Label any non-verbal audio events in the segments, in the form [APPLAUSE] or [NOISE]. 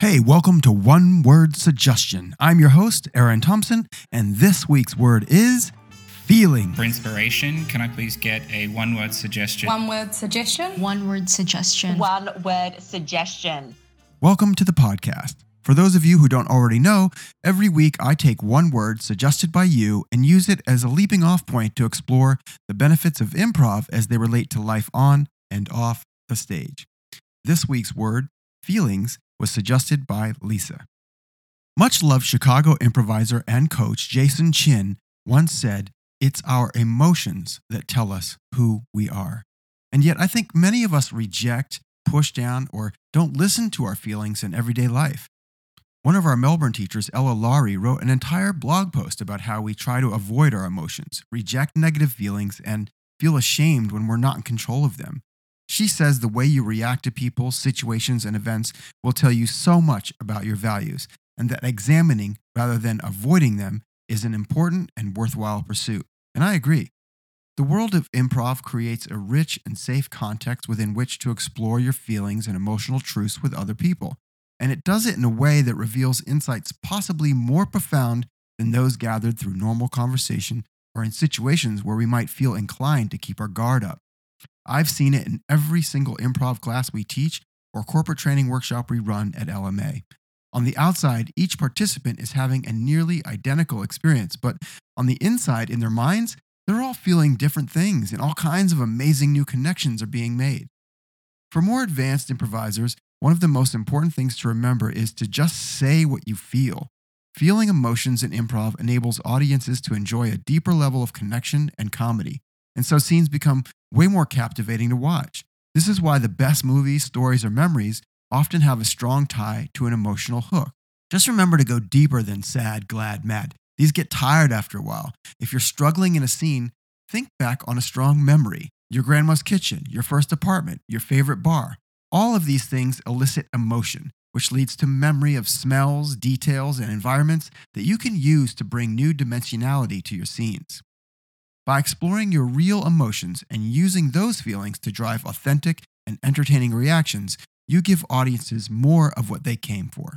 Hey, welcome to One Word Suggestion. I'm your host, Aaron Thompson, and this week's word is feeling. For inspiration, can I please get a one word suggestion? One word suggestion. One word suggestion. One word suggestion. Welcome to the podcast. For those of you who don't already know, every week I take one word suggested by you and use it as a leaping off point to explore the benefits of improv as they relate to life on and off the stage. This week's word, feelings, was suggested by Lisa. Much loved Chicago improviser and coach Jason Chin once said, It's our emotions that tell us who we are. And yet, I think many of us reject, push down, or don't listen to our feelings in everyday life. One of our Melbourne teachers, Ella Laurie, wrote an entire blog post about how we try to avoid our emotions, reject negative feelings, and feel ashamed when we're not in control of them. She says the way you react to people, situations, and events will tell you so much about your values, and that examining rather than avoiding them is an important and worthwhile pursuit. And I agree. The world of improv creates a rich and safe context within which to explore your feelings and emotional truths with other people. And it does it in a way that reveals insights possibly more profound than those gathered through normal conversation or in situations where we might feel inclined to keep our guard up. I've seen it in every single improv class we teach or corporate training workshop we run at LMA. On the outside, each participant is having a nearly identical experience, but on the inside, in their minds, they're all feeling different things and all kinds of amazing new connections are being made. For more advanced improvisers, one of the most important things to remember is to just say what you feel. Feeling emotions in improv enables audiences to enjoy a deeper level of connection and comedy, and so scenes become way more captivating to watch. This is why the best movies, stories, or memories often have a strong tie to an emotional hook. Just remember to go deeper than sad, glad, mad. These get tired after a while. If you're struggling in a scene, think back on a strong memory your grandma's kitchen, your first apartment, your favorite bar. All of these things elicit emotion, which leads to memory of smells, details, and environments that you can use to bring new dimensionality to your scenes. By exploring your real emotions and using those feelings to drive authentic and entertaining reactions, you give audiences more of what they came for.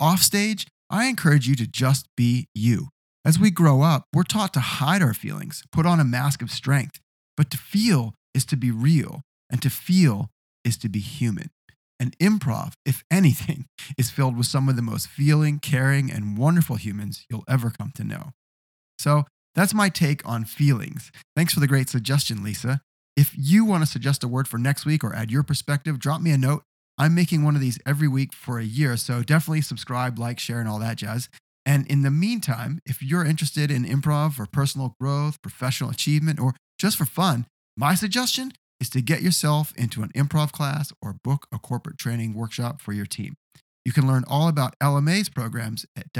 Offstage, I encourage you to just be you. As we grow up, we're taught to hide our feelings, put on a mask of strength. But to feel is to be real, and to feel is to be human. And improv, if [LAUGHS] anything, is filled with some of the most feeling, caring, and wonderful humans you'll ever come to know. So that's my take on feelings. Thanks for the great suggestion, Lisa. If you want to suggest a word for next week or add your perspective, drop me a note. I'm making one of these every week for a year, so definitely subscribe, like, share, and all that jazz. And in the meantime, if you're interested in improv for personal growth, professional achievement, or just for fun, my suggestion is to get yourself into an improv class or book a corporate training workshop for your team. You can learn all about LMA's programs at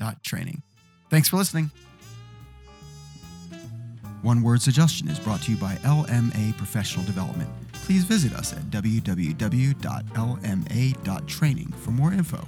www.lma.training. Thanks for listening. One Word Suggestion is brought to you by LMA Professional Development. Please visit us at www.lma.training for more info.